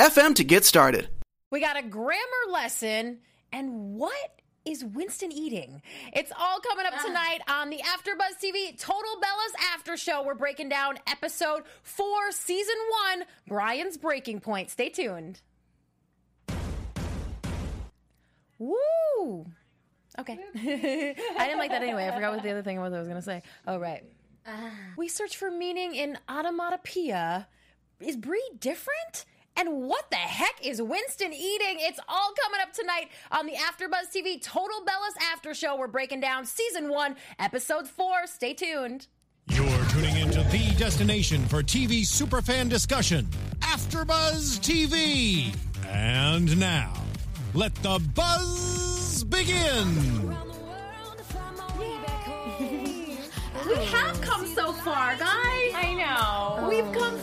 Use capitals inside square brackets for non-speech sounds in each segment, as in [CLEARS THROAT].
anchor.fm to get started. We got a grammar lesson. And what is Winston eating? It's all coming up tonight on the AfterBuzz TV Total Bellas After Show. We're breaking down episode four, season one, Brian's Breaking Point. Stay tuned. Woo! Okay. [LAUGHS] I didn't like that anyway. I forgot what the other thing was I was going to say. Oh, right. Uh, We search for meaning in onomatopoeia. Is Brie different? And what the heck is Winston eating? It's all coming up tonight on the AfterBuzz TV Total Bellas After Show. We're breaking down season one, episode four. Stay tuned. You're tuning into the destination for TV superfan discussion, AfterBuzz TV. And now, let the buzz begin. We have come so far, guys. I know. We've come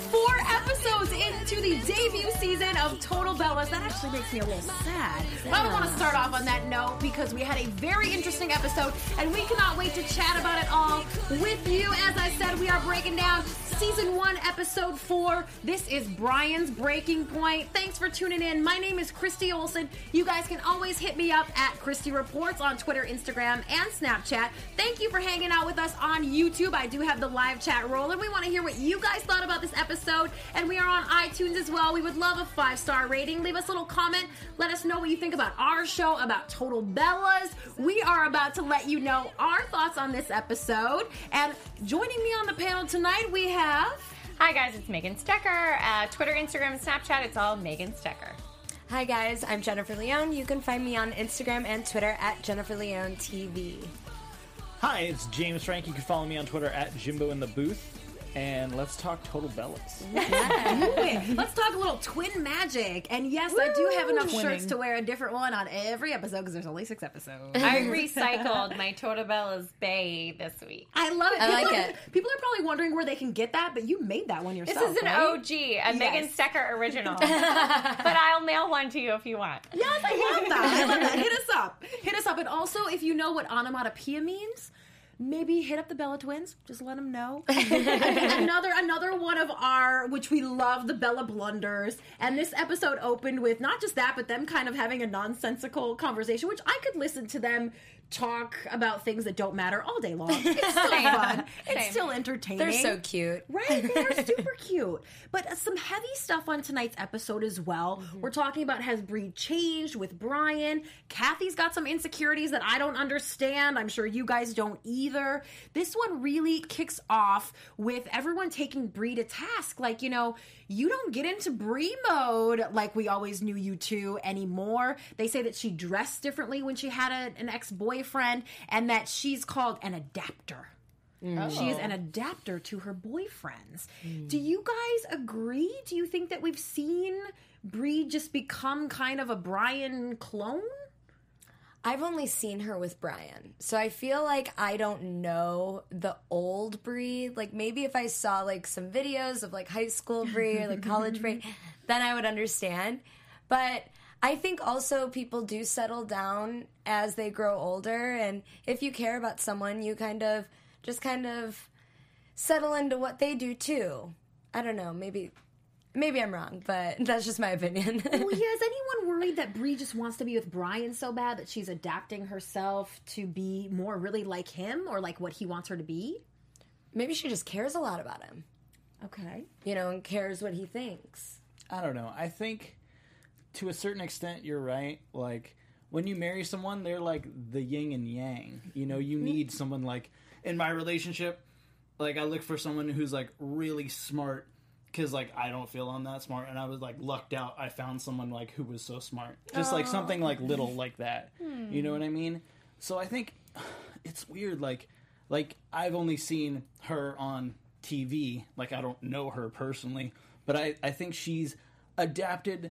into the debut season of Total Bellas. That actually makes me a little sad. But I want to start off on that note because we had a very interesting episode and we cannot wait to chat about it all with you. As I said, we are breaking down season one, episode four. This is Brian's Breaking Point. Thanks for tuning in. My name is Christy Olson. You guys can always hit me up at Christy Reports on Twitter, Instagram, and Snapchat. Thank you for hanging out with us on YouTube. I do have the live chat rolling. We want to hear what you guys thought about this episode, and we are on iTunes as well. We would love a five star rating. Leave us a little comment. Let us know what you think about our show, about Total Bellas. We are about to let you know our thoughts on this episode. And joining me on the panel tonight, we have. Hi guys, it's Megan Stecker. Uh, Twitter, Instagram, Snapchat, it's all Megan Stecker. Hi guys, I'm Jennifer Leone. You can find me on Instagram and Twitter at Jennifer Leone TV. Hi, it's James Frank. You can follow me on Twitter at Jimbo in the Booth. And let's talk Total Bellas. [LAUGHS] Let's talk a little twin magic. And yes, I do have enough shirts to wear a different one on every episode because there's only six episodes. I recycled my Total Bella's Bay this week. I love it. I people, like it. People are probably wondering where they can get that, but you made that one yourself. This is an right? OG, a Megan Stecker original. [LAUGHS] but I'll mail one to you if you want. Yes, I love that. I love that. Hit us up. Hit us up. And also, if you know what onomatopoeia means, maybe hit up the Bella twins. Just let them know. [LAUGHS] another another one of our, which we love, the Bella blunders. And this episode opened with not just that, but them kind of having a nonsensical conversation, which I could listen to them talk about things that don't matter all day long. [LAUGHS] It's still fun. It's Same. still entertaining. They're so cute. Right, they're [LAUGHS] super cute. But uh, some heavy stuff on tonight's episode as well. We're talking about has Brie changed with Brian. Kathy's got some insecurities that I don't understand. I'm sure you guys don't either. This one really kicks off with everyone taking Brie to task. Like, you know, you don't get into Brie mode like we always knew you to anymore. They say that she dressed differently when she had a, an ex boyfriend and that she's called an adapter. Mm. She is oh. an adapter to her boyfriends. Do you guys agree? Do you think that we've seen Brie just become kind of a Brian clone? I've only seen her with Brian, so I feel like I don't know the old Brie. Like maybe if I saw like some videos of like high school Brie or like college Brie, [LAUGHS] then I would understand. But I think also people do settle down as they grow older, and if you care about someone, you kind of just kind of settle into what they do too. I don't know, maybe maybe I'm wrong, but [LAUGHS] that's just my opinion. Well, yeah, is [LAUGHS] anyone worried that Brie just wants to be with Brian so bad that she's adapting herself to be more really like him or like what he wants her to be? maybe she just cares a lot about him. Okay. you know, and cares what he thinks. I don't know. I think to a certain extent, you're right. Like, when you marry someone, they're like the yin and yang. You know, you mm-hmm. need someone like, in my relationship, like, I look for someone who's like really smart. Cause like I don't feel I'm that smart, and I was like lucked out. I found someone like who was so smart, just like something like little like that. Hmm. You know what I mean? So I think [SIGHS] it's weird. Like, like I've only seen her on TV. Like I don't know her personally, but I I think she's adapted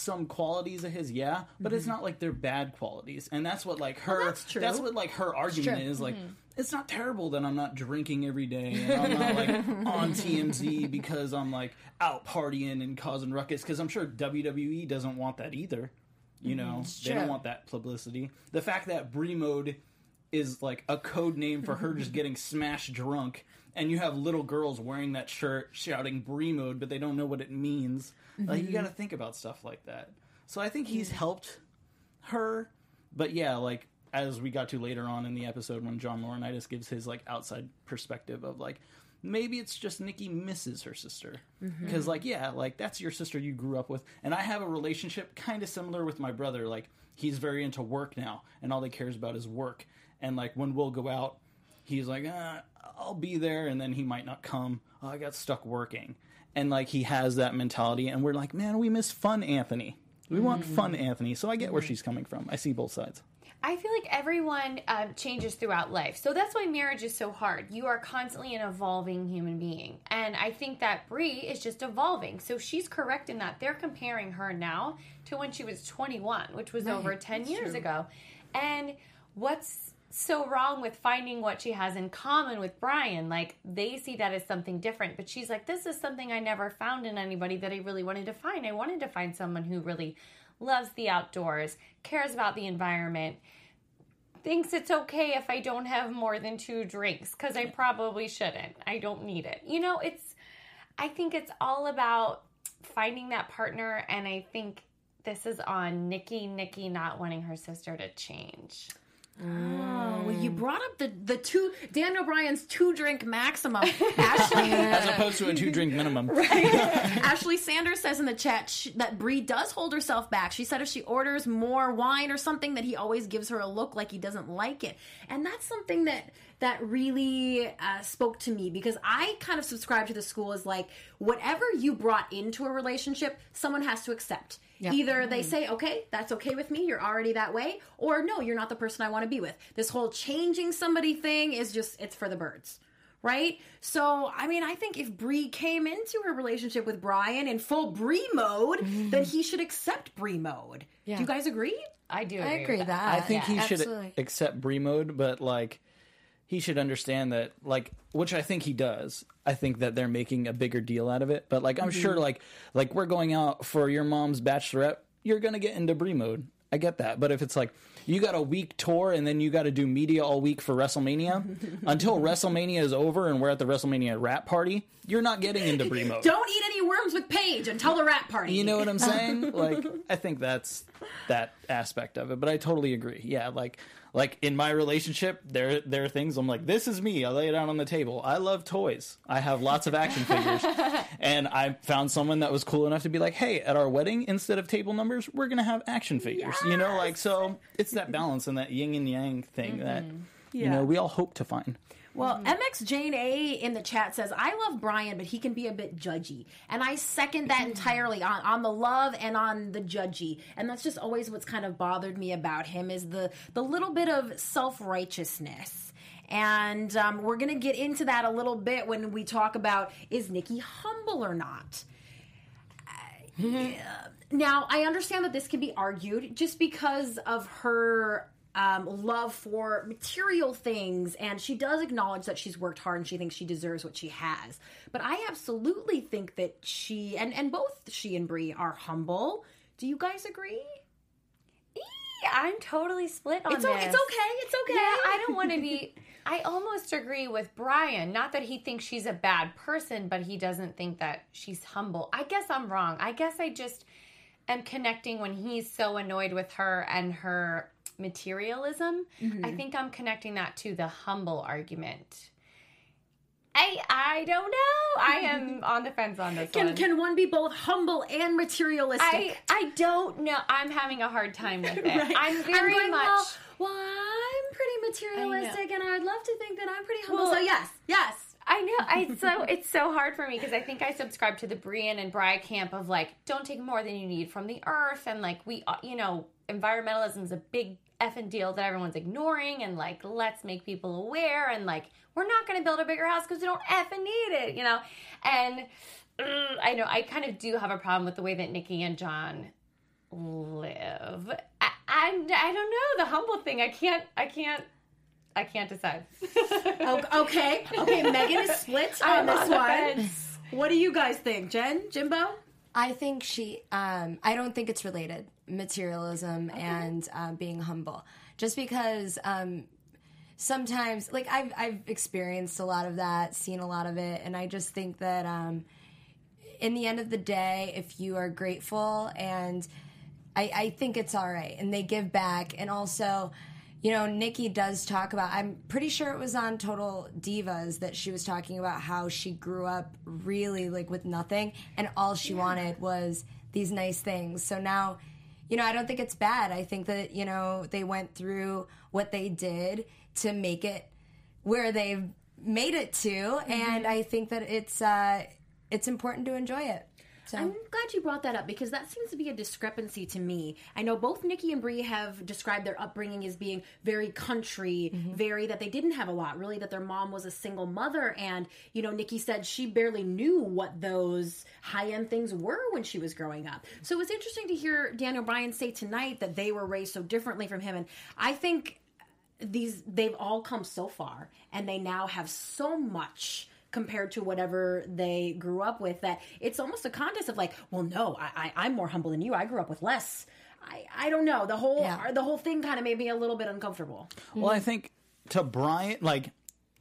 Some qualities of his, yeah, but it's mm-hmm. not like they're bad qualities, and that's what like her. that's true. what like her argument is. Like, mm-hmm. it's not terrible that I'm not drinking every day and I'm not like [LAUGHS] on TMZ because I'm like out partying and causing ruckus. Because I'm sure WWE doesn't want that either. You mm-hmm. know, they don't want that publicity. The fact that Brie mode is like a code name for her just getting smashed drunk. And you have little girls wearing that shirt shouting Brie mode, but they don't know what it means. Like, you got to think about stuff like that. So I think he's helped her. But yeah, like, as we got to later on in the episode when John Laurinaitis gives his, like, outside perspective of, like, maybe it's just Nikki misses her sister. Because, like, yeah, like, that's your sister you grew up with. And I have a relationship kind of similar with my brother. Like, he's very into work now, and all he cares about is work. And, like, when we'll go out, he's like, uh, I'll be there, and then he might not come. Oh, I got stuck working. And, like, he has that mentality, and we're like, man, we miss fun Anthony. We want fun Anthony. So I get where she's coming from. I see both sides. I feel like everyone um, changes throughout life. So that's why marriage is so hard. You are constantly an evolving human being. And I think that Brie is just evolving. So she's correct in that they're comparing her now to when she was 21, which was over 10 years ago. And what's so wrong with finding what she has in common with Brian? Like they see that as something different, but she's like, this is something I never found in anybody that I really wanted to find. I wanted to find someone who really loves the outdoors, cares about the environment, thinks it's okay if I don't have more than two drinks because I probably shouldn't. I don't need it. You know, it's, I think it's all about finding that partner, and I think this is on Nikki, Nikki not wanting her sister to change. Oh, well, you mm. brought up the the two Daniel Bryan's two drink maximum. [LAUGHS] Ashley, As opposed to a two drink minimum. [LAUGHS] Ashley Sanders says in the chat sh- that Brie does hold herself back. She said if she orders more wine or something, that he always gives her a look like he doesn't like it, and that's something that that really uh, spoke to me because I kind of subscribe to the school as like whatever you brought into a relationship, someone has to accept. Either they say, okay, that's okay with me, you're already that way, or no, you're not the person I want to be with. This whole changing somebody thing is just, it's for the birds. Right? So, I mean, I think if Brie came into her relationship with Brian in full Brie mode, then he should accept Brie mode. Do you guys agree? I do. Agree I agree with with that. I think he should accept Brie mode, but like he should understand that like which I think he does. I think that they're making a bigger deal out of it. But like I'm mm-hmm. sure like like we're going out for your mom's bachelorette, you're gonna get in debris mode. I get that. But if it's like you got a week tour and then you got to do media all week for WrestleMania [LAUGHS] until WrestleMania is over and we're at the WrestleMania wrap party, you're not getting into Brie mode. Don't eat any worms with Paige until the wrap party. You know what I'm saying? [LAUGHS] like, I think that's that aspect of it. But I totally agree. Yeah, like, like in my relationship, there there are things I'm like, this is me. I lay it out on the table. I love toys. I have lots of action figures, [LAUGHS] and I found someone that was cool enough to be like, hey, at our wedding, instead of table numbers, we're gonna have action figures. You know, like so. It's that balance and that yin and yang thing that mm-hmm. you know we all hope to find. Well, mm-hmm. MX Jane A in the chat says, I love Brian, but he can be a bit judgy. And I second that mm-hmm. entirely on, on the love and on the judgy. And that's just always what's kind of bothered me about him is the, the little bit of self righteousness. And um, we're going to get into that a little bit when we talk about is Nikki humble or not? Mm-hmm. Uh, now, I understand that this can be argued just because of her um, love for material things, and she does acknowledge that she's worked hard and she thinks she deserves what she has. But I absolutely think that she and and both she and Brie are humble. Do you guys agree? I'm totally split on It's, this. it's okay. It's okay. Yeah, I don't want to be. [LAUGHS] I almost agree with Brian. Not that he thinks she's a bad person, but he doesn't think that she's humble. I guess I'm wrong. I guess I just am connecting when he's so annoyed with her and her materialism. I think I'm connecting that to the humble argument. I I don't know. I am [LAUGHS] on the fence on this Can one. can one be both humble and materialistic? I I don't know. I'm having a hard time with [LAUGHS] it. Right. I'm very going, much. Well, well, I'm pretty materialistic, and I'd love to think that I'm pretty humble. Well- so yes, yes. I know. I so [LAUGHS] it's so hard for me because I think I subscribe to the Brian and Bry camp of like, don't take more than you need from the earth, and like we, uh, you know, environmentalism is a big effing deal that everyone's ignoring, and like let's make people aware, and like we're not going to build a bigger house because we don't effing need it, you know, and. mm, I know I kind of do have a problem with the way that Nikki and John live. I, I'm I don't know the humble thing. I can't I can't I can't decide. Okay, okay. Megan is split [LAUGHS] on I'm this on one. What do you guys think, Jen, Jimbo? I think she. Um, I don't think it's related materialism and um, being humble. Just because um, sometimes, like I've I've experienced a lot of that, seen a lot of it, and I just think that um, in the end of the day, if you are grateful and I, I think it's all right, and they give back, and also. You know, Nikki does talk about. I'm pretty sure it was on Total Divas that she was talking about how she grew up really like with nothing, and all she wanted was these nice things. So now, you know, I don't think it's bad. I think that you know they went through what they did to make it where they've made it to, and I think that it's uh, it's important to enjoy it. So. I'm glad you brought that up because that seems to be a discrepancy to me. I know both Nikki and Brie have described their upbringing as being very country, mm-hmm. very that they didn't have a lot, really, that their mom was a single mother. And, you know, Nikki said she barely knew what those high end things were when she was growing up. So it was interesting to hear Daniel Bryan say tonight that they were raised so differently from him. And I think these they've all come so far and they now have so much compared to whatever they grew up with that it's almost a contest of like well no i, I i'm more humble than you i grew up with less i i don't know the whole Yeah. the whole thing kind of made me a little bit uncomfortable Well, I think to Brian, like,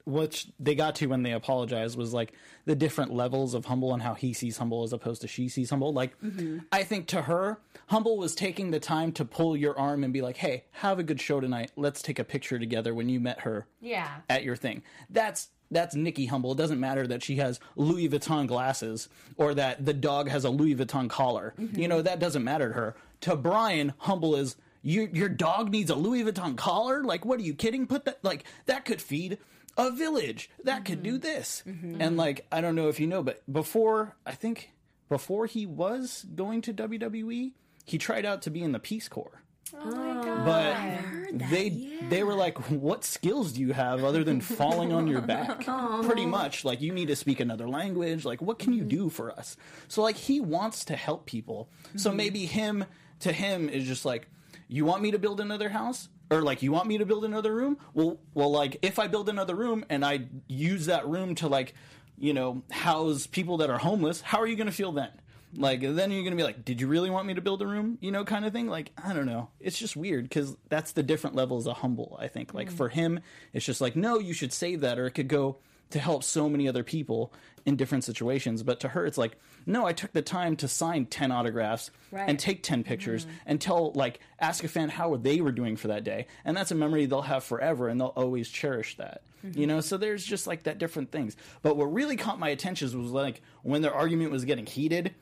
what they got to when they apologized was like the different levels of humble and how he sees humble as opposed to she sees humble. Like, mm-hmm. I think to her, humble was taking the time to pull your arm and be like, hey, have a good show tonight. Let's take a picture together when you met her Yeah. at your thing. That's that's Nikki Humble. It doesn't matter that she has Louis Vuitton glasses or that the dog has a Louis Vuitton collar. You know, that doesn't matter to her. To Brian, Humble is you your dog needs a Louis Vuitton collar? Like what are you kidding? Put that like that could feed a village. That could do this. Mm-hmm. And like I don't know if you know, but before I think before he was going to WWE, he tried out to be in the Peace Corps Oh. but they they were like, "What skills do you have other than falling on your back?" [LAUGHS] Pretty much, like you need to speak another language. Like, what can you do for us? So, like, he wants to help people. So maybe him to him is just like, "You want me to build another house?" Or like you want me to build another room? Well, well, like if I build another room and I use that room to like, you know, house people that are homeless, how are you going to feel then? Like then you're gonna be like, did you really want me to build a room? You know, kind of thing. Like I don't know. It's just weird because that's the different levels of humble. I think. Like for him, it's just like, no, you should save that, or it could go to help so many other people in different situations. But to her, it's like, no, I took the time to sign ten autographs and take ten pictures mm-hmm. and tell, like, ask a fan how they were doing for that day, and that's a memory they'll have forever, and they'll always cherish that. You mm-hmm. know, so there's just like that different things. But what really caught my attention was like when their argument was getting heated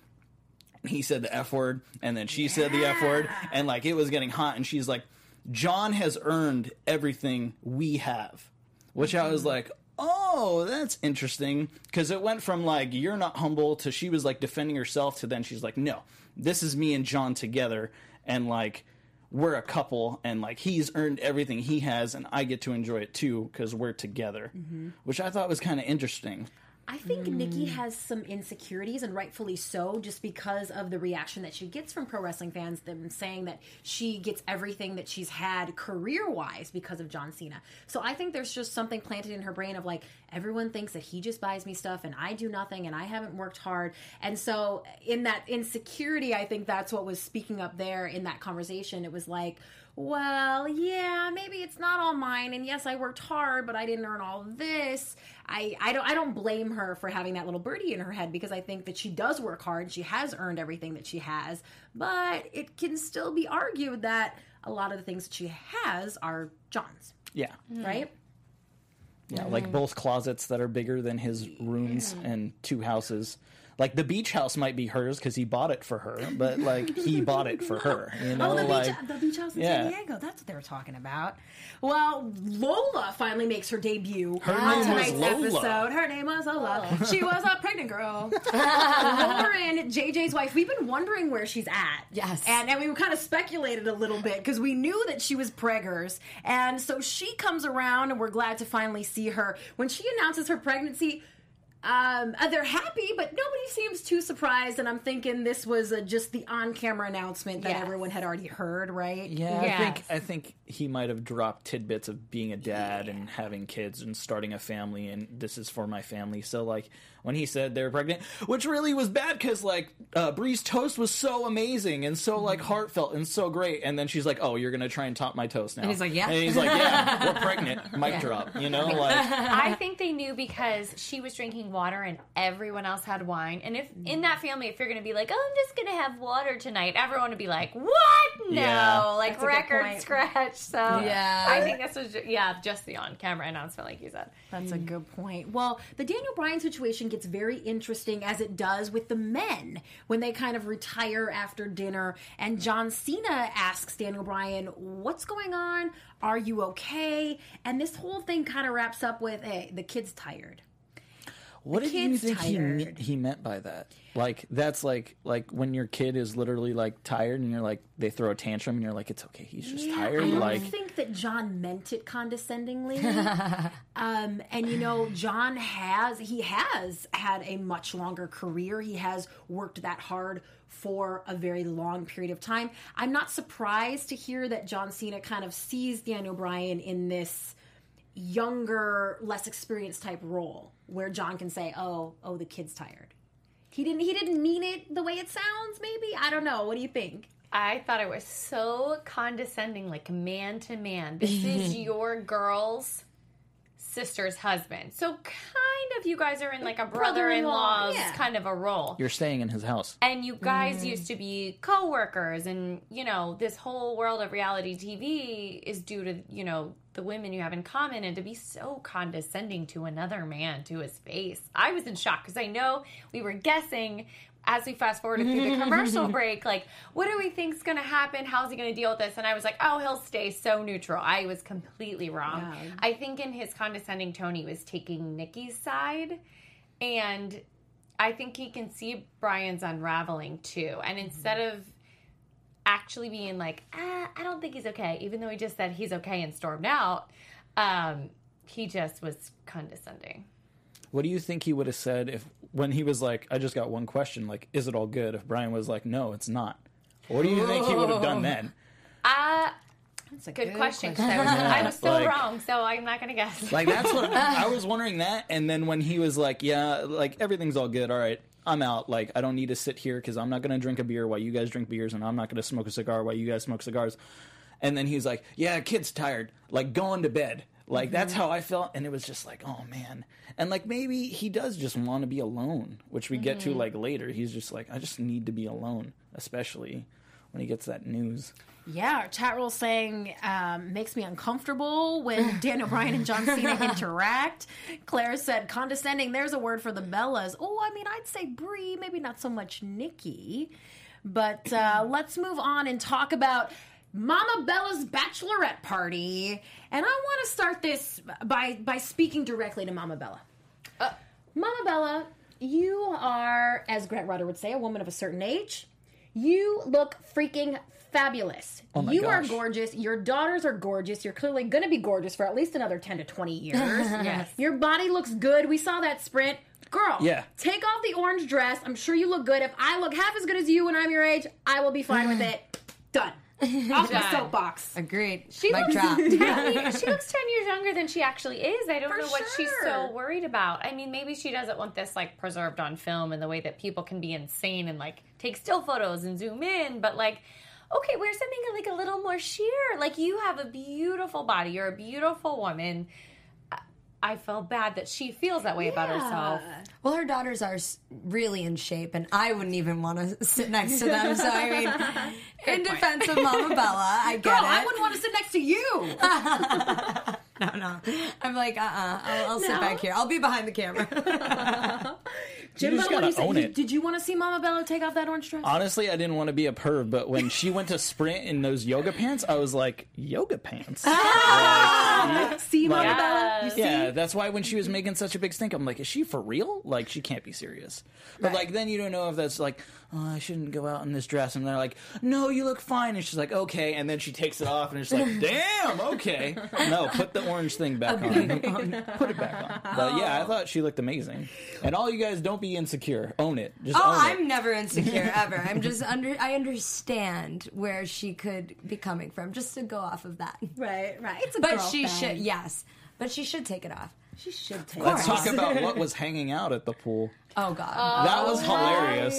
he said the F word, and then she said the F word, and like it was getting hot, and she's like, John has earned everything we have. Which I was mm-hmm. like, oh, that's interesting. Because it went from like, you're not humble to she was like defending herself to then she's like, no, this is me and John together, and like, we're a couple, and like, he's earned everything he has, and I get to enjoy it too because we're together. Mm-hmm. Which I thought was kind of interesting. I think Nikki mm. has some insecurities, and rightfully so, just because of the reaction that she gets from pro wrestling fans, them saying that she gets everything that she's had career wise because of John Cena. So I think there's just something planted in her brain of like, everyone thinks that he just buys me stuff and I do nothing and I haven't worked hard. And so, in that insecurity, I think that's what was speaking up there in that conversation. It was like, well, yeah, maybe it's not all mine. And yes, I worked hard, but I didn't earn all this. I, I don't I don't blame her for having that little birdie in her head because I think that she does work hard. She has earned everything that she has, but it can still be argued that a lot of the things that she has are John's, Yeah. Mm. right? Yeah, mm-hmm. like both closets that are bigger than his rooms and two houses. Like the beach house might be hers because he bought it for her, but like he bought it for her. You know, Oh, the, like beach, the beach house in yeah. San Diego. That's what they were talking about. Well, Lola finally makes her debut Her on name was tonight's Lola. episode. Her name was Lola. Oh. [LAUGHS] She was a pregnant girl. [LAUGHS] Lauren, JJ's wife. We've been wondering where she's at. Yes. and and we kind of speculated a little bit because we knew that she was preggers, and so she comes around, and we're glad to finally see her. When she announces her pregnancy. Um, uh, they're happy, but nobody seems too surprised. And I'm thinking this was uh, just the on-camera announcement that Yes. everyone had already heard, right? Yeah, I think I think he might have dropped tidbits of being a dad and having kids and starting a family, and this is for my family. So like when he said they were pregnant, which really was bad because like uh, Brie's toast was so amazing and so like heartfelt and so great, and then she's like, "Oh, you're gonna try and top my toast now?" And he's like, "Yeah." and he's like, [LAUGHS] "Yeah, we're pregnant." Mic drop, you know, [LAUGHS] like I think they knew because she was drinking water and everyone else had wine. And if in mm. that family, if you're going to be like, oh, I'm just going to have water tonight, everyone would be like, what? No, Yeah. like That's record scratch. So Yeah. I think this was, ju- yeah, just the on camera announcement, like you said. That's a good point. Well, the Daniel Bryan situation gets very interesting as it does with the men when they kind of retire after dinner. And John Cena asks Daniel Bryan, What's going on? Are you okay? And this whole thing kind of wraps up with, Hey, the kid's tired. What The did you think he, tired. he meant by that? Like that's like like when your kid is literally like tired and you're like they throw a tantrum and you're like it's okay he's just tired I don't like think that John meant it condescendingly. [LAUGHS] um, and you know, John has he has had a much longer career. He has worked that hard for a very long period of time. I'm not surprised to hear that John Cena kind of sees Daniel Bryan in this younger, less experienced type role where John can say, "Oh, oh, the kid's tired." He didn't. He didn't mean it the way it sounds. Maybe I don't know. What do you think? I thought it was so condescending, like man to man. This is [LAUGHS] your girl's sister's husband. So kind of you guys are in like a brother in law's yeah. kind of a role. you're staying in his house. and you guys mm-hmm. used to be co-workers and you know this whole world of reality tv is due to you know the women you have in common and to be so condescending to another man to his face i was in shock because i know we were guessing as we fast forwarded through the commercial [LAUGHS] break like what do we think's going to happen how's he going to deal with this and i was like oh he'll stay so neutral i was completely wrong Yeah. i think in his condescending tone he was taking nikki's side and I think he can see Brian's unraveling too. And instead of actually being like, ah, I don't think he's okay, even though he just said he's okay and stormed out, um, he just was condescending. What do you think he would have said if when he was like, I just got one question, like, is it all good? If Brian was like, no, it's not. What do you think he would have done then? Uh, That's a good, question. 'cause I was, I was still Like- wrong, so I'm not going to guess. Like that's what [LAUGHS] I was wondering that, and then when he was like, "Yeah, like everything's all good. All right, I'm out. Like I don't need to sit here because I'm not going to drink a beer while you guys drink beers, and I'm not going to smoke a cigar while you guys smoke cigars." And then he's like, "Yeah, kid's tired. Like going to bed." Like that's how I felt, and it was just like, "Oh man." And like maybe he does just want to be alone, which we get to like later. He's just like, "I just need to be alone," especially when he gets that news. Yeah, our chat roll saying um, makes me uncomfortable when [LAUGHS] Daniel Bryan and John Cena interact. Claire said condescending. There's a word for the Bellas. Oh, I mean, I'd say Brie, maybe not so much Nikki. But uh, [CLEARS THROAT] let's move on and talk about Mama Bella's bachelorette party. And I want to start this by by speaking directly to Mama Bella. Uh, Mama Bella, you are, as Grant Rutter would say, a woman of a certain age. You look freaking fabulous. Oh my you are gorgeous. Your daughters are gorgeous. You're clearly going to be gorgeous for at least another 10 to 20 [LAUGHS] years. yes. Your body looks good. We saw that sprint. Girl, Yeah. take off the orange dress. I'm sure you look good. If I look half as good as you when I'm your age, I will be fine with [GASPS] it. Done. Off my Done. soapbox. Agreed. She Mic looks, drop. 10 [LAUGHS] she looks 10 years younger than she actually is. I don't For know what she's so worried about. I mean, maybe she doesn't want this like preserved on film in the way that people can be insane and like take still photos and zoom in, but like okay, wear something like a little more sheer. Like you have a beautiful body. You're a beautiful woman. I- I feel bad that she feels that way about herself. Well, her daughters are really in shape, and I wouldn't even want to [LAUGHS] sit next to them. So, I mean, [LAUGHS] in defense of Mama Bella, I [LAUGHS] get Girl, it. I wouldn't want to sit next to you. no, no. I'm like, uh, uh-uh. I'll, I'll sit No? back here. I'll be behind the camera. Jimbo, just what do gotta you say? own Did, it. did you want to see Mama Bella take off that orange dress? Honestly, I didn't want to be a perv, but when she went to sprint in those yoga pants, I was like, yoga pants? Ah! see Mama like- Bella? You see? Yeah, that's why when she was making such a big stink, I'm like, is she for real? Like, she can't be serious. But like, then you don't know if that's like, oh, I shouldn't go out in this dress. And they're like, no, you look fine. And she's like, okay. And then she takes it off, and it's like, [LAUGHS] damn, okay. No, put the orange thing back [LAUGHS] on. put it back on. But yeah, I thought she looked amazing. And all you guys, don't be insecure. Own it. Just Oh, own. I'm never insecure [LAUGHS] ever. I'm just under. I understand where she could be coming from, just to go off of that. Right, right. It's a But she thing. should, yes. But she should take it off. She should take it off. Let's it talk about what was hanging out at the pool. Oh God. Oh, that was hilarious.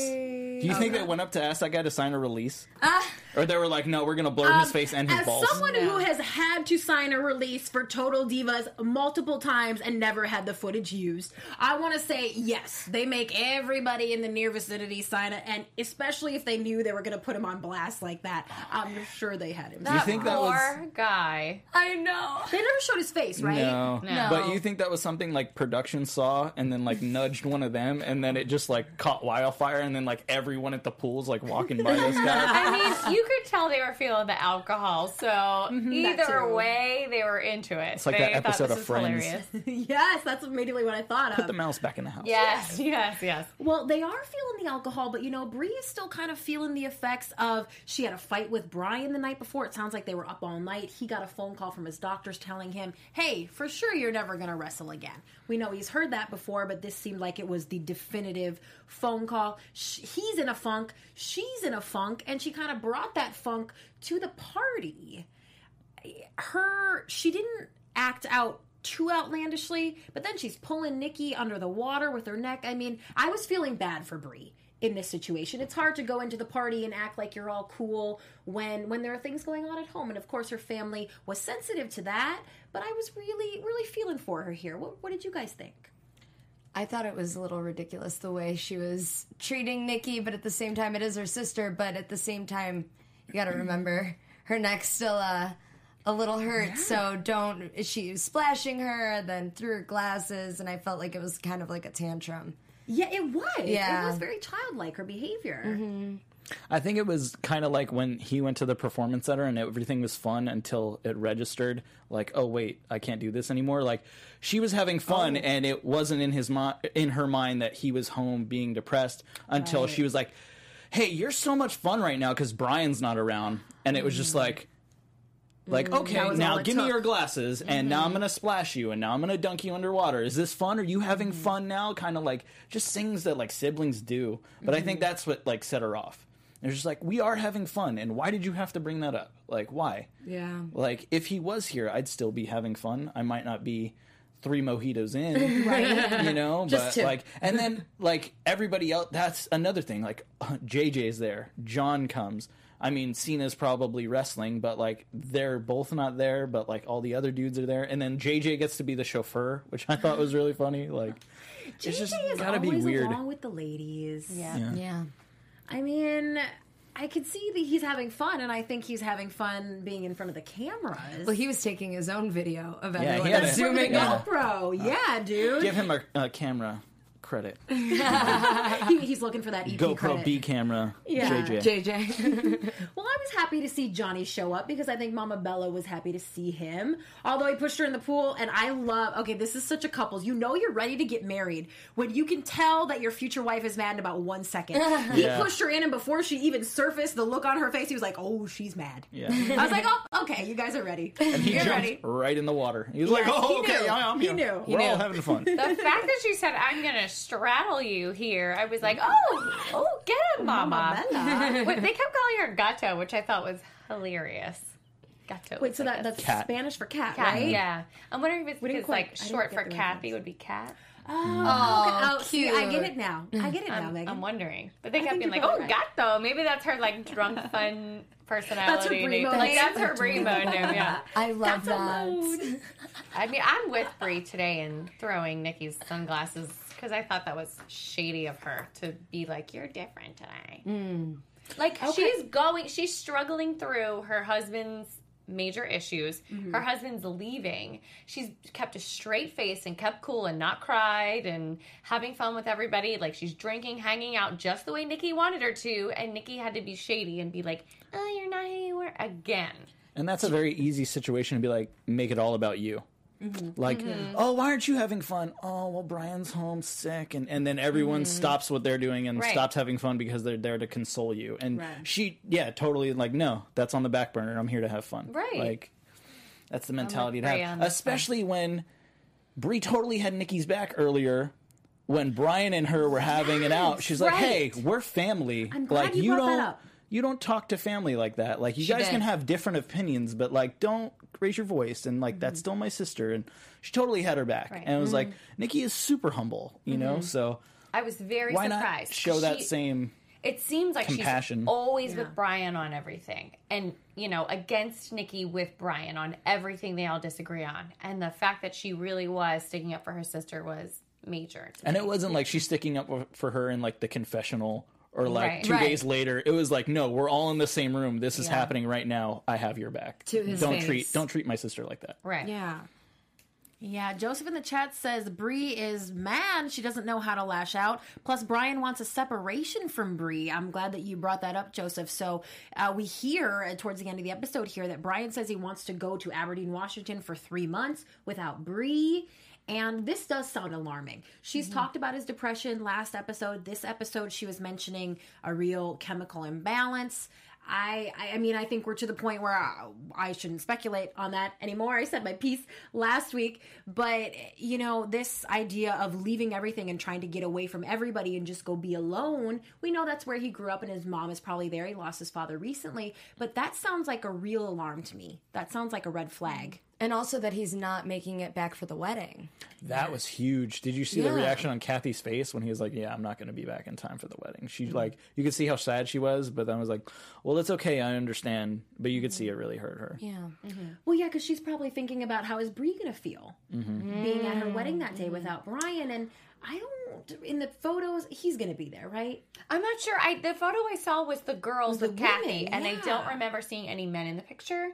Do you think they went up to ask that guy to sign a release? Ah. Or they were like, no, we're going to blur his um, face and his As balls. someone who has had to sign a release for Total Divas multiple times and never had the footage used, I want to say yes, they make everybody in the near vicinity sign it, and especially if they knew they were going to put him on blast like that, I'm sure they had him. you think that was- Poor guy. I know. They never showed his face, right? No. No. But you think that was something like production saw and then like nudged one of them and then it just like caught wildfire and then like everyone at the pool's like walking by this guy? [LAUGHS] I mean, you could tell they were feeling the alcohol, so mm-hmm. either way, they were into it. It's like they that thought episode this of was Friends. hilarious. [LAUGHS] yes, that's immediately what I thought of. Put of. the mouse back in the house. Yes, yes, yes. Well, they are feeling the alcohol, but you know, Brie is still kind of feeling the effects of she had a fight with Brian the night before. It sounds like they were up all night. He got a phone call from his doctors telling him, "Hey, for sure you're never going to wrestle again." We know he's heard that before, but this seemed like it was the definitive phone call. Sh- He's in a funk, she's in a funk, and she kind of brought that funk to the party her she didn't act out too outlandishly, but then she's pulling Nikki under the water with her neck. I mean, I was feeling bad for Brie in this situation. It's hard to go into the party and act like you're all cool when when there are things going on at home. And of course, her family was sensitive to that. But I was really really feeling for her here. What, what did you guys think? I thought it was a little ridiculous the way she was treating Nikki, but at the same time, it is her sister. But at the same time, you got to remember her neck's still uh, a little hurt. So don't. She was splashing her, then threw her glasses, and I felt like it was kind of like a tantrum. Yeah, it was. Yeah. It was very childlike her behavior. I think it was kind of like when he went to the performance center and everything was fun until it registered like, oh wait, I can't do this anymore. Like she was having fun and it wasn't in his mi- in her mind that he was home being depressed until she was like, "Hey, you're so much fun right now cuz Brian's not around." And it was just like like, okay, now give me your glasses, and now I'm gonna splash you, and now I'm gonna dunk you underwater. Is this fun? Are you having fun now? Kind of like just things that like siblings do. But I think that's what like set her off. It's just like we are having fun, and why did you have to bring that up? Like, why? Yeah. Like, if he was here, I'd still be having fun. I might not be three mojitos in, [LAUGHS] right? You know, but two. like, and then like everybody else. That's another thing. Like, [LAUGHS] JJ's there, John comes. I mean, Cena's probably wrestling, but like they're both not there. But like all the other dudes are there, and then JJ gets to be the chauffeur, which I thought was really funny. Like, it's just JJ is gotta be always weird. along with the ladies. Yeah. Yeah. I mean, I could see that he's having fun, and I think he's having fun being in front of the cameras. Well, he was taking his own video of he everyone had a- That's from the zooming Yeah. up. GoPro. Yeah, dude. Give him a, a camera credit. [LAUGHS] He- he's looking for that EP GoPro credit. B camera. Yeah. JJ. JJ. [LAUGHS] Well, I was happy to see Johnny show up because I think Mama Bella was happy to see him. Although he pushed her in the pool, and I love. Okay, this is such a couples. You know you're ready to get married when you can tell that your future wife is mad in about one second. [LAUGHS] He Yeah. pushed her in, and before she even surfaced, the look on her face, he was like, "Oh, she's mad." Yeah. I was like, "Oh, okay, you guys are ready. And he you're jumped ready." right in the water. He was like, "Oh, he okay, knew. I'm He here. knew. We're He all knew. having fun." The fact that she said, I'm going to straddle you here, I was like, mm. oh, oh, get him, mama. Bella. [LAUGHS] Wait, they kept calling her gato, which I thought was hilarious. Gato. Wait, so like that that's Cat. Spanish for cat, cat. right? Yeah. I'm wondering if it's We didn't because, quite- like, short for Kathy reference. would be cat. Oh, oh, okay. oh see, I get it now. I get it now, I'm, Megan. I'm wondering. But they kept being like, oh, probably gato. Maybe that's her, like, drunk, [LAUGHS] fun personality. Brie name. mode. Like, that's her Brie mode name, yeah. I love That's that. I mean, I'm with Brie today and throwing Nikki's sunglasses because I thought that was shady of her to be like, "You're different today." Mm. Like she's going, she's struggling through her husband's major issues. Mm-hmm. Her husband's leaving. She's kept a straight face and kept cool and not cried and having fun with everybody. Like she's drinking, hanging out just the way Nikki wanted her to, and Nikki had to be shady and be like, "Oh, you're not who you were again." And that's a very easy situation to be like, make it all about you. Mm-hmm. Like, mm-hmm. oh, why aren't you having fun? Oh, well, Brian's home sick, and and then everyone mm-hmm. stops what they're doing and Right. stops having fun because they're there to console you. And Right. she, yeah, totally like, no, that's on the back burner. I'm here to have fun. Right. Like, that's the mentality to have, especially when Brie totally had Nikki's back earlier. When Brian and her were having it out, she's like, "Hey, we're family. I'm glad like you that don't, up. You don't talk to family like that. Like you She guys did. can have different opinions, but like don't raise your voice. And like that's mm-hmm. still my sister, and she totally had her back. Right. And it was like mm-hmm. Nikki is super humble, you know. Mm-hmm. So I was very why surprised. not show that She- same? It seems like compassion. she's always with Brian on everything, and you know, against Nikki with Brian on everything they all disagree on. And the fact that she really was sticking up for her sister was major. And me. it wasn't like she's sticking up for her in like the confessional. Or like Right. two Right. days later, it was like, no, we're all in the same room. This is happening right now. I have your back. To his don't face. treat don't treat my sister like that. right. Yeah. Yeah, Joseph in the chat says Brie is mad. She doesn't know how to lash out. Plus, Brian wants a separation from Brie. I'm glad that you brought that up, Joseph. So uh, we hear uh, towards the end of the episode here that Brian says he wants to go to Aberdeen, Washington for three months without Brie. And this does sound alarming. She's mm-hmm. talked about his depression last episode. This episode, she was mentioning a real chemical imbalance. I, I I mean, I think we're to the point where I, I shouldn't speculate on that anymore. I said my piece last week, but you know, this idea of leaving everything and trying to get away from everybody and just go be alone. We know that's where he grew up, and his mom is probably there. He lost his father recently, but that sounds like a real alarm to me. That sounds like a red flag. And also that he's not making it back for the wedding. That was huge. Did you see the reaction on Kathy's face when he was like, "Yeah, I'm not going to be back in time for the wedding." She like you could see how sad she was, but then I was like, "Well, it's okay. I understand." But you could see it really hurt her. Yeah. Mm-hmm. Well, yeah, because she's probably thinking about how is Brie gonna feel mm-hmm. being at her wedding that day mm-hmm. without Brian, and I don't. In the photos, he's gonna be there, right? I'm not sure. I the photo I saw was the girls Was with the Kathy, women, and I don't remember seeing any men in the picture.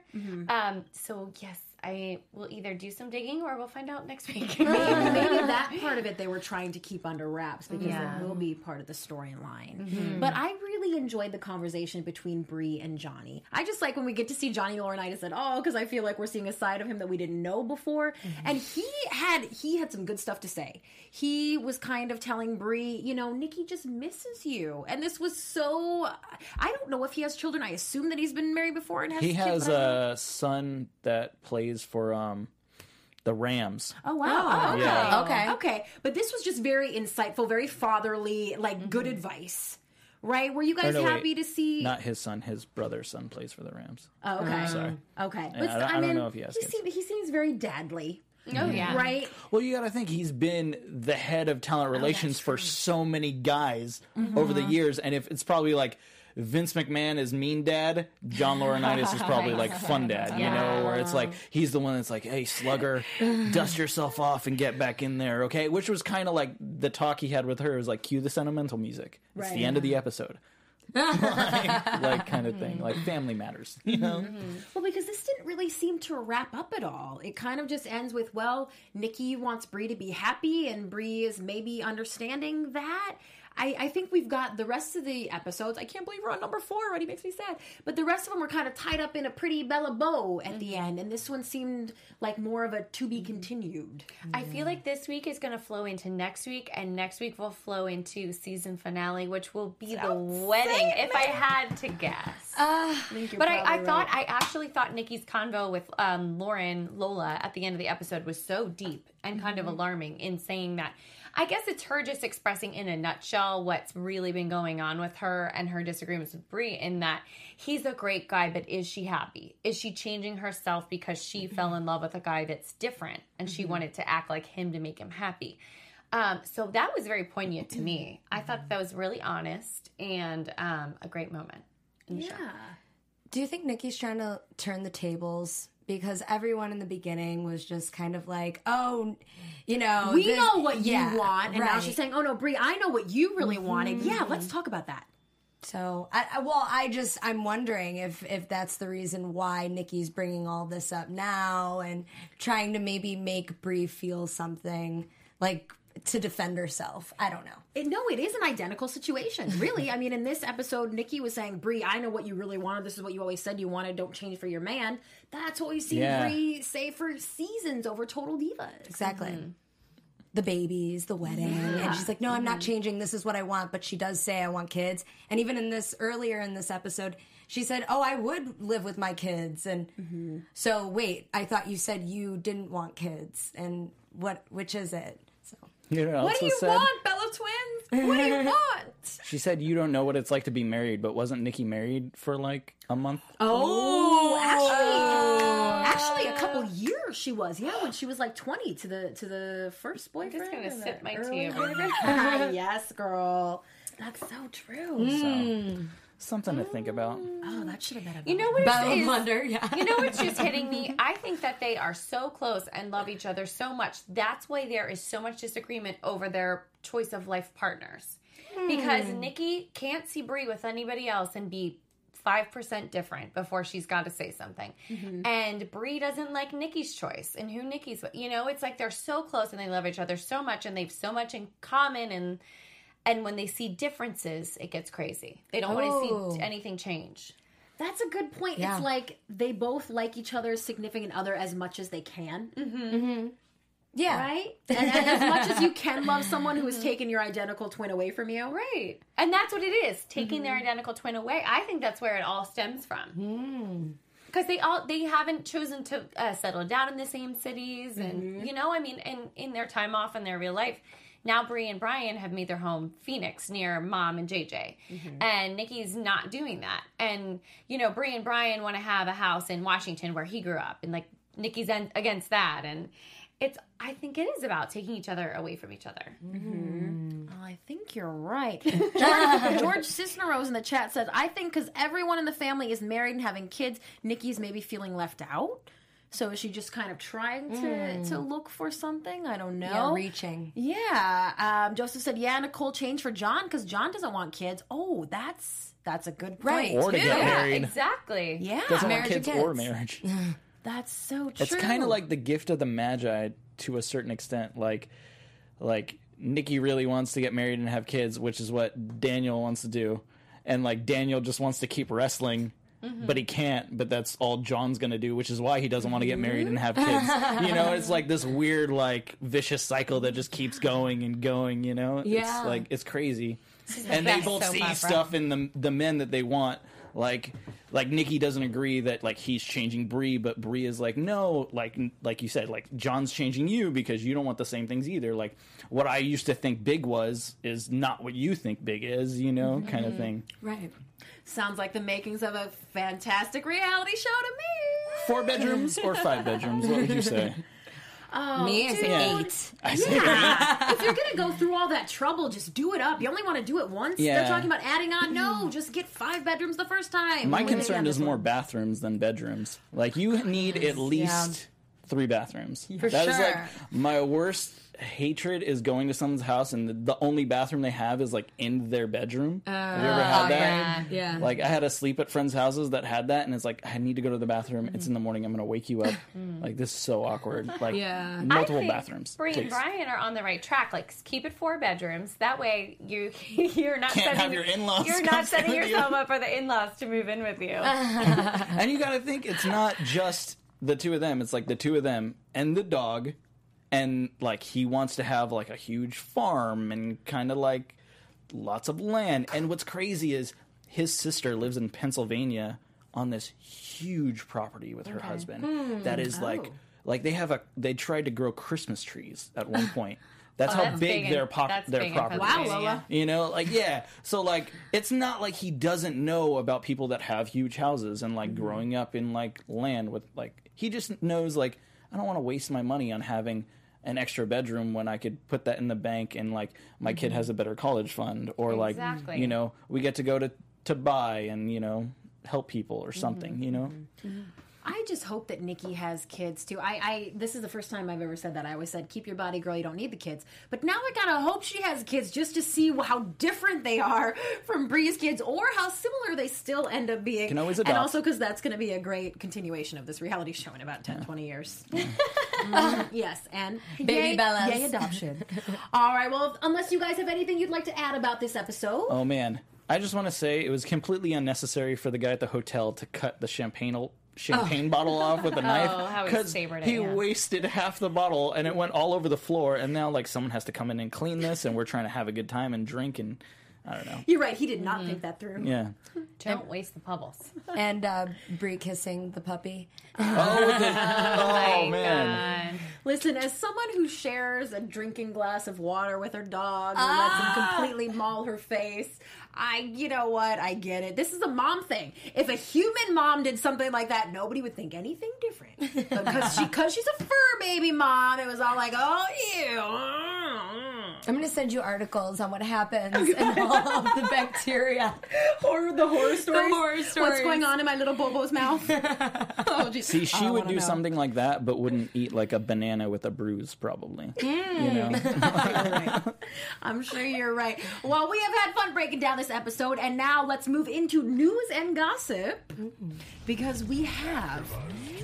Um, so yes, I will either do some digging or we'll find out next week. [LAUGHS] Maybe, maybe [LAUGHS] that part of it they were trying to keep under wraps because Yeah. it will be part of the storyline. Mm-hmm. But I really enjoyed the conversation between Brie and Johnny. I just like when we get to see Johnny Laurinaitis at all because I feel like we're seeing a side of him that we didn't know before. Mm-hmm. And he had he had some good stuff to say. He was kind of telling Brie, you know, Nikki just misses you, and this was so. I don't know if he has children. I assume that he's been married before and has. He has but I don't know. a son that plays for um the Rams. Oh wow! Oh, oh, okay. Yeah. Okay. okay. But this was just very insightful, very fatherly, like good mm-hmm. advice, right? Were you guys no, wait, happy to see? Not his son, his brother's son plays for the Rams. oh, okay, Sorry. okay. Yeah, I don't- I don't know if he has kids. seem- he seems very dadly, oh yeah, mm-hmm. right? Well, you got to think he's been the head of talent oh, relations for so many guys mm-hmm. over the years, and if it's probably like Vince McMahon is mean dad, John Laurinaitis is probably [LAUGHS] like fun dad, you know, where it's like he's the one that's like, "Hey, slugger, dust yourself off and get back in there, okay?" Which was kind of like the talk he had with her. It was like, cue the sentimental music. It's the end of the episode. like, like kind of thing, like family matters, you know. Mm-hmm. Well, because this didn't really seem to wrap up at all. It kind of just ends with, well, Nikki wants Brie to be happy, and Brie is maybe understanding that. I, I think we've got the rest of the episodes. I can't believe we're on number four already. Makes me sad. But the rest of them were kind of tied up in a pretty Bella bow at the mm-hmm. end, and this one seemed like more of a to be mm-hmm. continued. I feel like this week is going to flow into next week, and next week will flow into season finale, which will be the wedding. If I had to guess, [SIGHS] but I, I thought I actually thought Nikki's convo with um, Lauren Lola at the end of the episode was so deep and kind of mm-hmm. alarming in saying that. I guess it's her just expressing in a nutshell what's really been going on with her and her disagreements with Brie. In that he's a great guy, but is she happy? Is she changing herself because she fell in love with a guy that's different and she wanted to act like him to make him happy? Um, so that was very poignant to me. I thought that was really honest and um, a great moment. in the show. Do you think Nikki's trying to turn the tables? Because everyone in the beginning was just kind of like, oh, you know, we this- know what you want, and now she's saying, "Oh no, Brie, I know what you really mm-hmm. wanted." Yeah, let's talk about that. So, I, well, I just I'm wondering if if that's the reason why Nikki's bringing all this up now and trying to maybe make Brie feel something like to defend herself. I don't know. It, no, it is an identical situation, really. I mean, in this episode, Nikki was saying, "Brie, I know what you really wanted. This is what you always said you wanted. Don't change for your man." That's what we've seen Yeah. Brie say for seasons over Total Divas. Exactly. The babies, the wedding. And she's like, no, I'm not mm-hmm. changing. This is what I want. But she does say, I want kids. And even in this, earlier in this episode, she said, oh, I would live with my kids. And mm-hmm. so, wait, I thought you said you didn't want kids. And what, which is it? So, You know, What also do you said, want, Bella Twins? What do you [LAUGHS] want? She said you don't know what it's like to be married, but wasn't Nikki married for like a month? Oh, oh. actually, oh. actually, a couple years she was. Yeah, when she was like twenty to the to the first boyfriend. I'm just gonna and sip my early tea [LAUGHS] ah, yes, girl. That's so true. So, hmm. something to think about. Oh, that should have been a You know what Battle it of is? Wonder, yeah. You know what's just [LAUGHS] hitting me? I think that they are so close and love each other so much. That's why there is so much disagreement over their choice of life partners. Hmm. Because Nikki can't see Brie with anybody else and be five percent different before she's got to say something. Mm-hmm. And Brie doesn't like Nikki's choice and who Nikki's. You know, it's like they're so close and they love each other so much and they've so much in common and. And when they see differences, it gets crazy. They don't want to Oh. see anything change. That's a good point. Yeah. It's like they both like each other's significant other as much as they can, mm-hmm. Mm-hmm. yeah. right? [LAUGHS] And, and as much as you [LAUGHS] can love someone who has mm-hmm. taken your identical twin away from you, Right. And that's what it is, taking their identical twin away. I think that's where it all stems from. Hmm. Because they all they haven't chosen to uh, settle down in the same cities, and you know, I mean, in in their time off in their real life. Now Brie and Bryan have made their home Phoenix near mom and JJ. Mm-hmm. And Nikki's not doing that. And you know, Brie and Bryan want to have a house in Washington where he grew up and like Nikki's en- against that and it's I think it is about taking each other away from each other. Mm-hmm. Mm-hmm. Oh, I think you're right. [LAUGHS] George, George Cisneros in the chat says, I think because everyone in the family is married and having kids, Nikki's maybe feeling left out. So is she just kind of trying to, to look for something? I don't know. Yeah, reaching. Yeah. Um, Joseph said, yeah, Nicole changed for John because John doesn't want kids. Oh, that's that's a good point. Right. Or to too. get married. Exactly. Yeah. Doesn't want Marriage kids, and or marriage. [LAUGHS] That's so true. It's kind of like the gift of the magi to a certain extent. Like, like Nikki really wants to get married and have kids, which is what Daniel wants to do, and like Daniel just wants to keep wrestling. Mm-hmm. But he can't. But that's all John's gonna do, which is why he doesn't want to get married and have kids. [LAUGHS] you know, it's like this weird, like vicious cycle that just keeps going and going. You know, Yeah. it's like it's crazy. And they both soap see stuff in the the men that they want. Like, like Nikki doesn't agree that like he's changing Brie, but Brie is like, no, like like you said, like John's changing you because you don't want the same things either. Like what I used to think big was is not what you think big is, you know, kind of mm-hmm. thing. Right. Sounds like the makings of a fantastic reality show to me. Four bedrooms or five bedrooms? What would you say? Oh, me, I say Yeah. eight. I say if you're gonna go through all that trouble, just do it up. You only want to do it once. Yeah. They're talking about adding on. No, just get five bedrooms the first time. My concern is more bathrooms than bedrooms. Like you need at least three bathrooms. That is sure. like my worst hatred is going to someone's house and the, the only bathroom they have is like in their bedroom. have you ever oh, had that? Yeah. Like I had to sleep at friends' houses that had that, and it's like I need to go to the bathroom. It's in the morning. I'm gonna wake you up. [LAUGHS] Hmm. like this is so awkward. [LAUGHS] Like Yeah. multiple I think bathrooms. Brie and. Bryan are on the right track. Like, keep it four bedrooms. That way, you [LAUGHS] you're not Can't setting have your in-laws You're not setting with you. yourself up for the in-laws to move in with you. And you got to think it's not just the two of them. It's like the two of them and the dog, and like he wants to have like a huge farm and kind of like lots of land. And what's crazy is his sister lives in Pennsylvania on this huge property with her husband. Hmm. That is like oh. like they have a they tried to grow Christmas trees at one [LAUGHS] point. That's oh, how that's big, big in- their pop their big property. Wow. Lola. You know, like yeah. So like it's not like he doesn't know about people that have huge houses and like mm-hmm. growing up in like land with like he just knows like I don't want to waste my money on having an extra bedroom when I could put that in the bank and like my kid mm-hmm. has a better college fund or like you know we get to go to to buy and you know help people or something, mm-hmm. you know. Mm-hmm. I just hope that Nikki has kids too. I, I this is the first time I've ever said that. I always said, "Keep your body, girl. You don't need the kids." But now I gotta hope she has kids just to see how different they are from Brie's kids, or how similar they still end up being. Can always adopt. and also because that's going to be a great continuation of this reality show in about 10, 20 years. [LAUGHS] Mm, yes, and Baby yay, Bellas. yay adoption. All right. Well, unless you guys have anything you'd like to add about this episode. Oh man, I just want to say it was completely unnecessary for the guy at the hotel to cut the champagne champagne bottle off with a [LAUGHS] knife Oh, he he yeah. wasted half the bottle and it went all over the floor. And now like someone has to come in and clean this, and we're trying to have a good time and drink and I don't know. You're right. He did not think that through. Yeah. [LAUGHS] Don't waste the bubbles. and uh, Brie kissing the puppy. Oh, the, [LAUGHS] oh man. God. Listen, as someone who shares a drinking glass of water with her dog and lets him completely maul her face, I, you know what? I get it. This is a mom thing. If a human mom did something like that, nobody would think anything different. [LAUGHS] Because she, cause she's a fur baby mom, it was all like, oh, ew. I'm going to send you articles on what happens and all of the bacteria. Or the horror stories. horror What's going on in my little Bobo's mouth? [LAUGHS] oh, geez. See, she would do know. something like that, but wouldn't eat like a banana with a bruise, probably. Mm. You know, [LAUGHS] I'm sure you're right. Well, we have had fun breaking down this episode, and now let's move into news and gossip because we have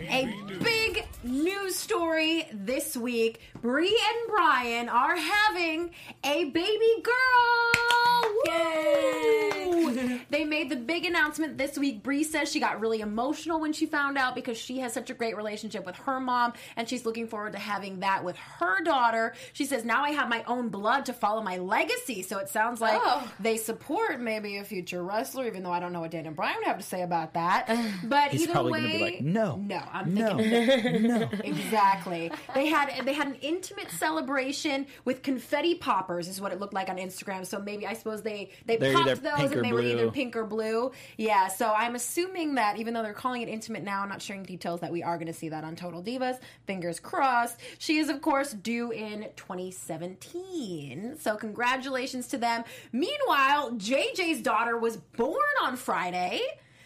a big news story this week. Brie and Bryan are having a baby girl. Woo! [LAUGHS] They made the big announcement this week. Brie says she got really emotional when she found out because she has such a great relationship with her mom, and she's looking forward to having that with her daughter. She says, Now I have my own blood to follow my legacy. So it sounds like Oh. they support maybe a future wrestler, even though I don't know what Daniel Bryan would have to say about that. [SIGHS] [LAUGHS] But He's either probably way, like, "No, no, I'm no, thinking [LAUGHS] no. exactly. They had they had an intimate celebration with confetti poppers, is what it looked like on Instagram. So maybe I suppose they they They're popped those and they were either pink or blue. Yeah. So I'm assuming that even though they're calling it intimate now, I'm not sharing details that we are going to see that on Total Divas. Fingers crossed. She is of course due in 2017. So congratulations to them. Meanwhile, JJ's daughter was born on Friday.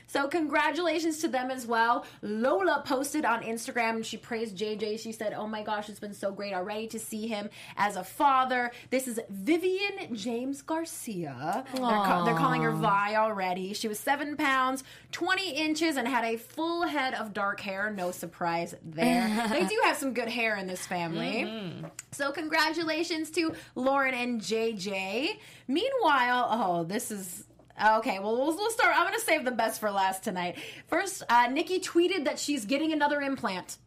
So congratulations to them as well. Lola posted on Instagram and she praised JJ. She said, "Oh my gosh, it's been so great already to see him as a father." This is Vivian James Garcia. They're, ca- they're calling her Vi already. She was seven pounds, twenty inches, and had a full head of dark hair. No surprise there. [LAUGHS] they do have some good hair in this family. Mm-hmm. So congratulations to Lauren and JJ. Meanwhile, oh, this is okay. Well, we'll, we'll start. I'm going to save the best for last tonight. First, uh, Nikki tweeted that she's getting another implant.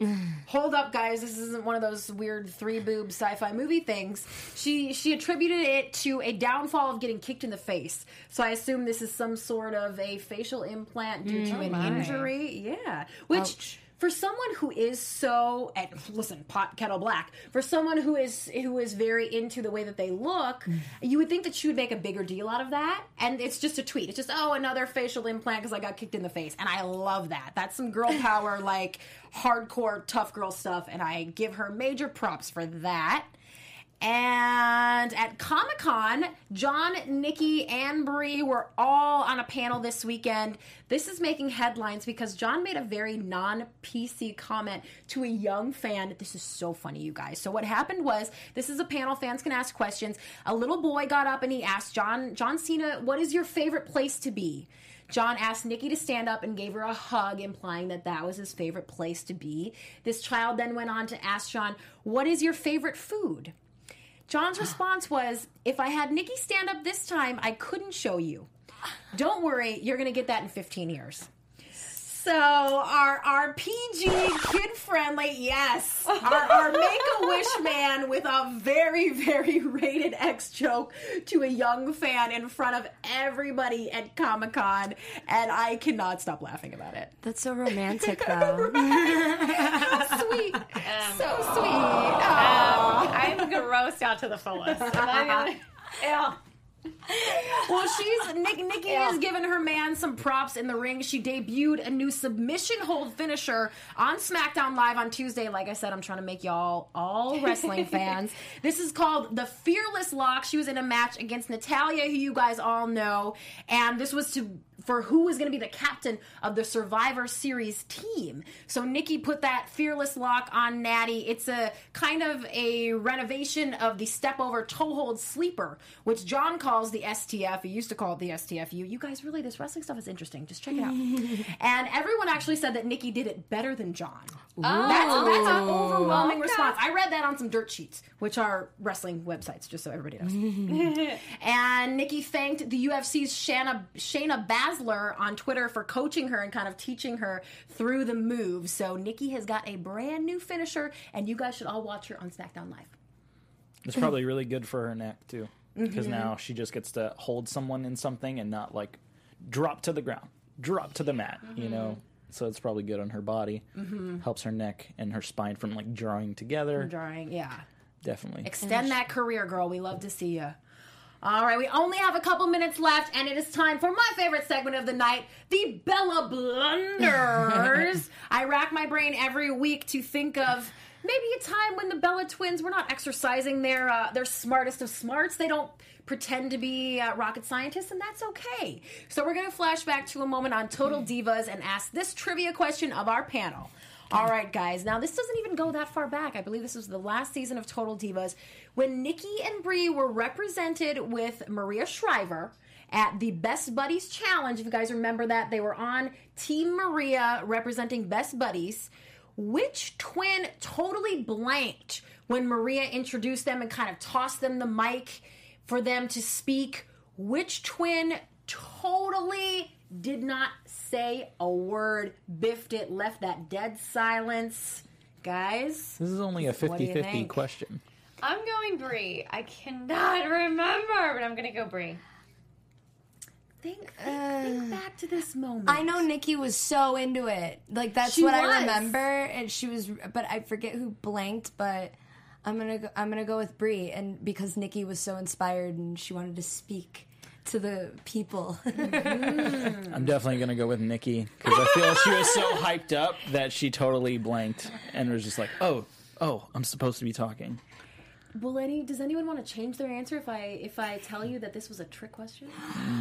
[SIGHS] Hold up, guys! This isn't one of those weird three boob sci-fi movie things. She she attributed it to a downfall of getting kicked in the face. So I assume this is some sort of a facial implant due to an my. injury. Yeah, which for someone who is so and listen pot kettle black for someone who is who is very into the way that they look mm. you would think that she would make a bigger deal out of that. And it's just a tweet. It's just oh another facial implant because i got kicked in the face. And i love that. That's some girl power like hardcore tough girl stuff. And i give her major props for that and at Comic Con, John, Nikki, and Brie were all on a panel this weekend. This is making headlines because John made a very non PC comment to a young fan. This is so funny, you guys. So what happened was this is a panel, fans can ask questions. A little boy got up and he asked John, John Cena, what is your favorite place to be? John asked Nikki to stand up and gave her a hug, implying that that was his favorite place to be. This child then went on to ask John, What is your favorite food? John's response was, If I had Nikki stand up this time, I couldn't show you. Don't worry, you're going to get that in 15 years. So our our PG kid friendly yes our, our make a wish man with a very very rated X joke to a young fan in front of everybody at Comic Con and I cannot stop laughing about it. That's so romantic, though. [LAUGHS] [LAUGHS] I'm out to the fullest. I'm not gonna- Ew. Well, she's Nick, Nikki has given her man some props in the ring. She debuted a new submission hold finisher on SmackDown Live on Tuesday. Like I said, I'm trying to make y'all all [LAUGHS] wrestling fans. This is called the Fearless Lock. She was in a match against Natalya, who you guys all know, and this was to for who was going to be the captain of the Survivor Series team. So Nikki put that fearless lock on Natty. It's a kind of a renovation of the step over toe hold sleeper, which John calls the STF. He used to call it the STFU. You guys really, this wrestling stuff is interesting. Just check it out. [LAUGHS] and everyone actually said that Nikki did it better than John. That's, that's an overwhelming oh response. I read that on some dirt sheets, which are wrestling websites, just so everybody knows. [LAUGHS] and Nikki thanked the UFC's Shana, Shayna Baszler on Twitter for coaching her and kind of teaching her through the moves. So Nikki has got a brand new finisher, and you guys should all watch her on SmackDown Live. It's probably really good for her neck too, because mm-hmm. now she just gets to hold someone in something and not like drop to the ground, drop to the mat. You know, mm-hmm. So it's probably good on her body. Mm-hmm. Helps her neck and her spine from like drawing together. Drawing, yeah. Definitely. Extend that career, girl. We love to see you. All right, we only have a couple minutes left, and it is time for my favorite segment of the night, the Bella Blunders. [LAUGHS] I rack my brain every week to think of maybe a time when the Bella twins were not exercising their uh, their smartest of smarts. They don't pretend to be uh, rocket scientists, and that's okay. So we're going to flash back to a moment on Total Divas and ask this trivia question of our panel. All right, guys. Now this doesn't even go that far back. I believe this was the last season of Total Divas when Nikki and Brie were represented with Maria Shriver at the Best Buddies Challenge. If you guys remember that, they were on Team Maria representing Best Buddies. Which twin totally blanked when Maria introduced them and kind of tossed them the mic for them to speak? Which twin totally did not say a word, biffed it, left that dead silence? Guys, This is only a What 50-50 question. I'm going Brie. I cannot [LAUGHS] remember, but I'm gonna go Brie. Think, think, think back to this moment. I know Nikki was so into it. Like that's She what was. I remember, and she was. But I forget who blanked. But I'm gonna go, I'm gonna go with Brie, and because Nikki was so inspired and she wanted to speak to the people. [LAUGHS] Mm-hmm. I'm definitely gonna go with Nikki because I feel she was so hyped up that she totally blanked and was just like, "Oh, oh, I'm supposed to be talking." Will any? Does anyone want to change their answer if I if I tell you that this was a trick question?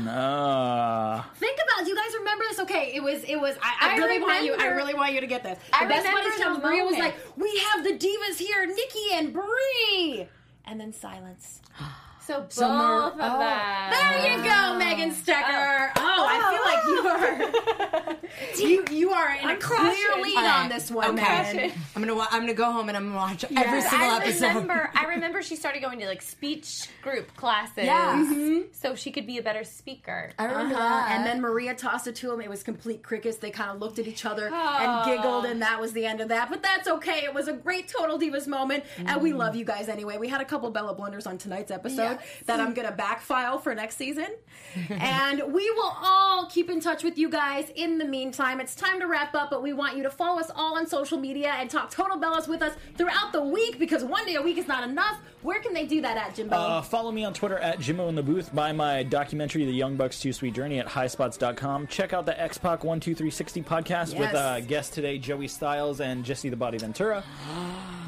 Uh, Think about. it. You guys remember this? Okay, it was. It was. I, I, I really want you. I really want you to get this. I the best remember buddies the challenge. Maria was like, "We have the divas here, Nikki and Brie," and then silence. [GASPS] So both Mar- of them. There you go, Megan Stecher. Oh, I feel like you are [LAUGHS] you you are in a clear crushing. lead on this one, okay. Megan. I'm gonna I'm gonna go home and I'm gonna watch every single I episode. remember. [LAUGHS] I remember she started going to like speech group classes, Yeah. so she could be a better speaker. I remember Uh-huh. that. And then Maria tossed it to him. It was complete crickets. They kind of looked at each other and giggled, and that was the end of that. But that's okay. It was a great Total Divas moment, and we love you guys anyway. We had a couple Bella blunders on tonight's episode that I'm gonna backfile for next season, [LAUGHS] and we will all keep in touch with you guys. In the meantime, it's time to wrap up, but we want you to follow us all on social media and talk Total Bellas with us throughout the week because one day a week is not enough. Where can they do that at, Jimbo? uh, follow me on Twitter at Jimbo in the Booth. Buy my documentary, The Young Bucks Too Sweet Journey, at highspots.com. Check out the X Pac 12360 podcast with Yes. uh, guest today, Joey Styles and Jesse the Body Ventura. [GASPS]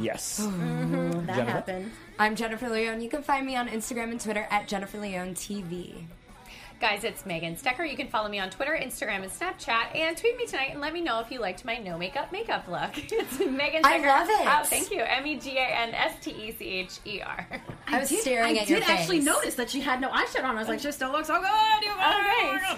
Yes. that Jennifer? happened. I'm Jennifer Leone. You can find me on Instagram and Twitter at Jennifer Leone TV. Guys, it's Megan Stecher. You can follow me on Twitter, Instagram, and Snapchat, and tweet me tonight and let me know if you liked my no makeup makeup look. [LAUGHS] It's Megan I Stecher. love it. Oh, thank you. M E G A N S T E C H E R. I was staring I at did actually face. notice that she had no eyeshadow on. I was like, oh. she still looks so good. You oh, [LAUGHS] [LAUGHS]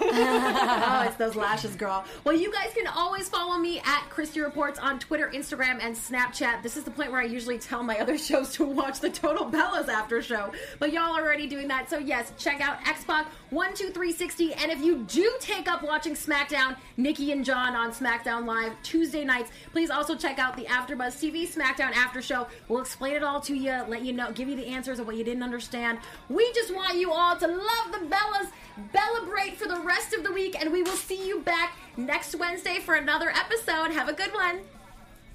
oh, it's those lashes, girl. Well, you guys can always follow me at Christy Reports on Twitter, Instagram, and Snapchat. This is the point where I usually tell my other shows to watch the Total Bellas after show, but y'all are already doing that. So yes, check out X Pac One Two Three Sixty, and if you do take up watching SmackDown, Nikki and John on SmackDown Live Tuesday nights, please also check out the AfterBuzz TV SmackDown After Show. We'll explain it all to you, let you know, give you the answers of what you didn't understand. We just want you all to love the Bellas, celebrate for the rest of the week, and we will see you back next Wednesday for another episode. Have a good one.